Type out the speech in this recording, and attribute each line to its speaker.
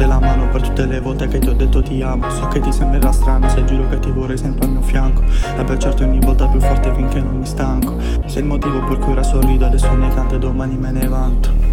Speaker 1: forte la mano per tutte le volte che ti ho detto ti amo. So che ti sembrerà strano se giuro che ti vorrei sempre al mio fianco. E per certo ogni volta più forte finché non mi stanco. Sei il motivo per cui ora sorrido, adesso ne canto e domani me ne vanto.